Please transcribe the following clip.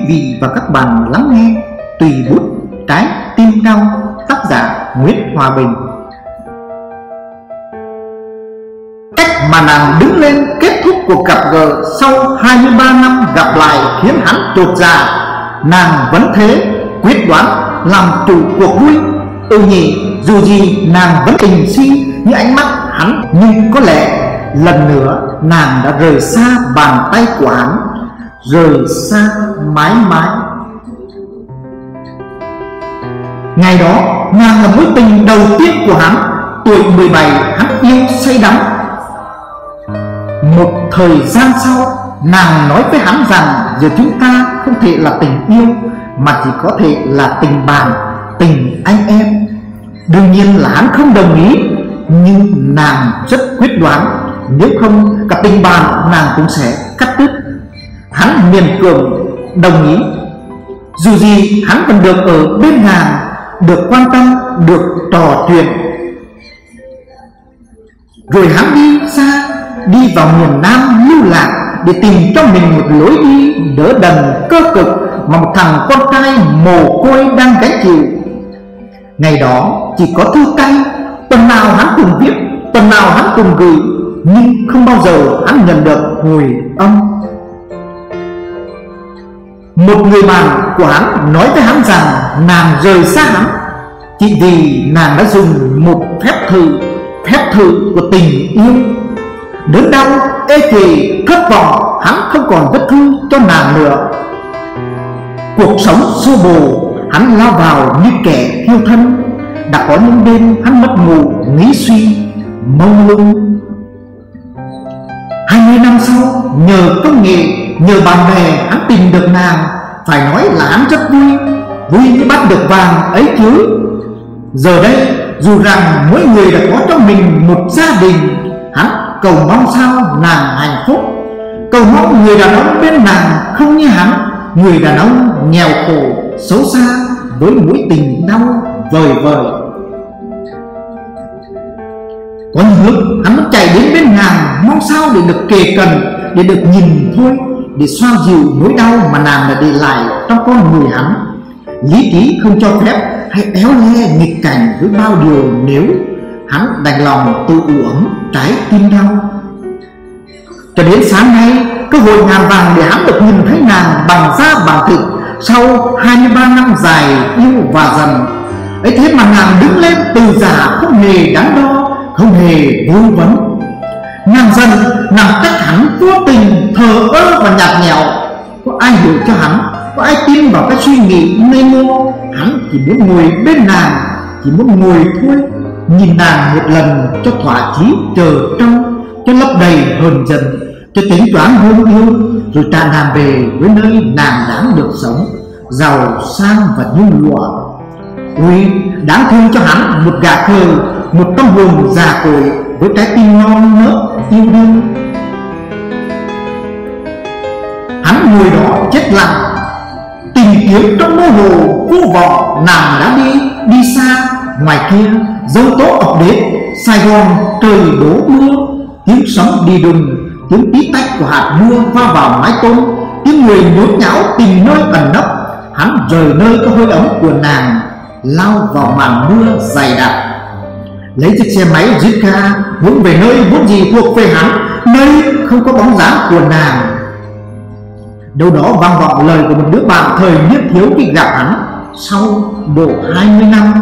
Quý vị và các bạn lắng nghe Tùy bút, trái tim đau tác giả Nguyễn Hòa Bình. Cách mà nàng đứng lên kết thúc cuộc gặp gỡ sau 23 năm gặp lại khiến hắn trột già Nàng vẫn thế, quyết đoán làm chủ cuộc vui. Ừ nhỉ dù gì nàng vẫn tình si như ánh mắt hắn, Nhưng có lẽ lần nữa nàng đã rời xa bàn tay của hắn rời xa mãi mãi. Ngày đó, nàng là mối tình đầu tiên của hắn, Tuổi 17 hắn yêu say đắm. Một thời gian sau, Nàng nói với hắn rằng, Giờ chúng ta không thể là tình yêu, Mà chỉ có thể là tình bạn, Tình anh em. Đương nhiên là hắn không đồng ý, Nhưng nàng rất quyết đoán, Nếu không cả tình bạn, nàng cũng sẽ cắt đứt. Hắn miền cường đồng ý. Dù gì hắn còn được ở bên nàng Được quan tâm, được trò chuyện. Rồi hắn đi xa Đi vào miền Nam lưu lạc Để tìm cho mình một lối đi đỡ đần cơ cực Mà một thằng con trai mồ côi đang gánh chịu. Ngày đó chỉ có thư tay Tuần nào hắn cùng viết Tuần nào hắn cùng gửi Nhưng không bao giờ hắn nhận được hồi âm một người bạn của hắn nói với hắn rằng nàng rời xa hắn. Chỉ vì nàng đã dùng một phép thử Phép thử của tình yêu. Đớn đau, ê chề, thất vọng Hắn không còn vết thương cho nàng nữa. Cuộc sống xô bồ Hắn lao vào như kẻ thiêu thân. Đã có những đêm hắn mất ngủ, nghĩ suy, mông lung. Hai mươi năm sau nhờ công nghệ Nhờ bạn bè hắn tìm được nàng Phải nói là hắn rất vui Vui như bắt được vàng ấy chứ. Giờ đây dù rằng mỗi người đã có trong mình một gia đình Hắn cầu mong sao nàng hạnh phúc. Cầu mong người đàn ông bên nàng không như hắn Người đàn ông nghèo khổ, xấu xa Với mối tình đau vời vời. Có những lúc hắn chạy đến bên nàng Mong sao để được kề cận Để được nhìn thôi để xoa dịu nỗi đau mà nàng đã để lại trong con người hắn. Lý trí không cho phép hay éo le nghịch cảnh với bao điều nếu hắn đành lòng tự uổng trái tim đau. Cho đến sáng nay, cơ hội ngàn vàng để hắn được nhìn thấy nàng bằng da bằng thịt sau 23 năm dài yêu và dần. Ấy thế mà nàng đứng lên từ giả không hề đắn đo, không hề vô vấn. Nàng dân nằm cách hắn vô tình, thờ ơ và nhạt nhẽo. Có ai hiểu cho hắn? Có ai tin vào cái suy nghĩ ngây ngô Hắn chỉ muốn ngồi bên nàng, Chỉ muốn ngồi thôi. Nhìn nàng một lần cho thỏa chí chờ trong Cho lấp đầy hờn dần Cho tính toán hôn yêu, Rồi trả nàng về với nơi nàng đáng được sống, Giàu sang và như lụa. Ôi, đáng thương cho hắn, một gà khờ Một tâm hồn già cội của trái tim non nớt, yêu đương. Hắn ngồi đó chết lặng, tìm kiếm trong mơ hồ vô vọng nàng đã đi đi xa. Ngoài kia, dấu tố ập đến, sài gòn trời đổ mưa. Tiếng sóng đi đùng, tiếng tí tách của hạt mưa va vào mái tôn. Tiếng người nhốn nháo tìm nơi ẩn nấp. Hắn rời nơi có hơi ấm của nàng, lao vào màn mưa dày đặc lấy chiếc xe máy Zika hướng về nơi vốn gì thuộc về hắn. Nơi không có bóng dáng của nàng. Đâu đó vang vọng lời của một đứa bạn thời niên thiếu khi gặp hắn. Sau độ 20 năm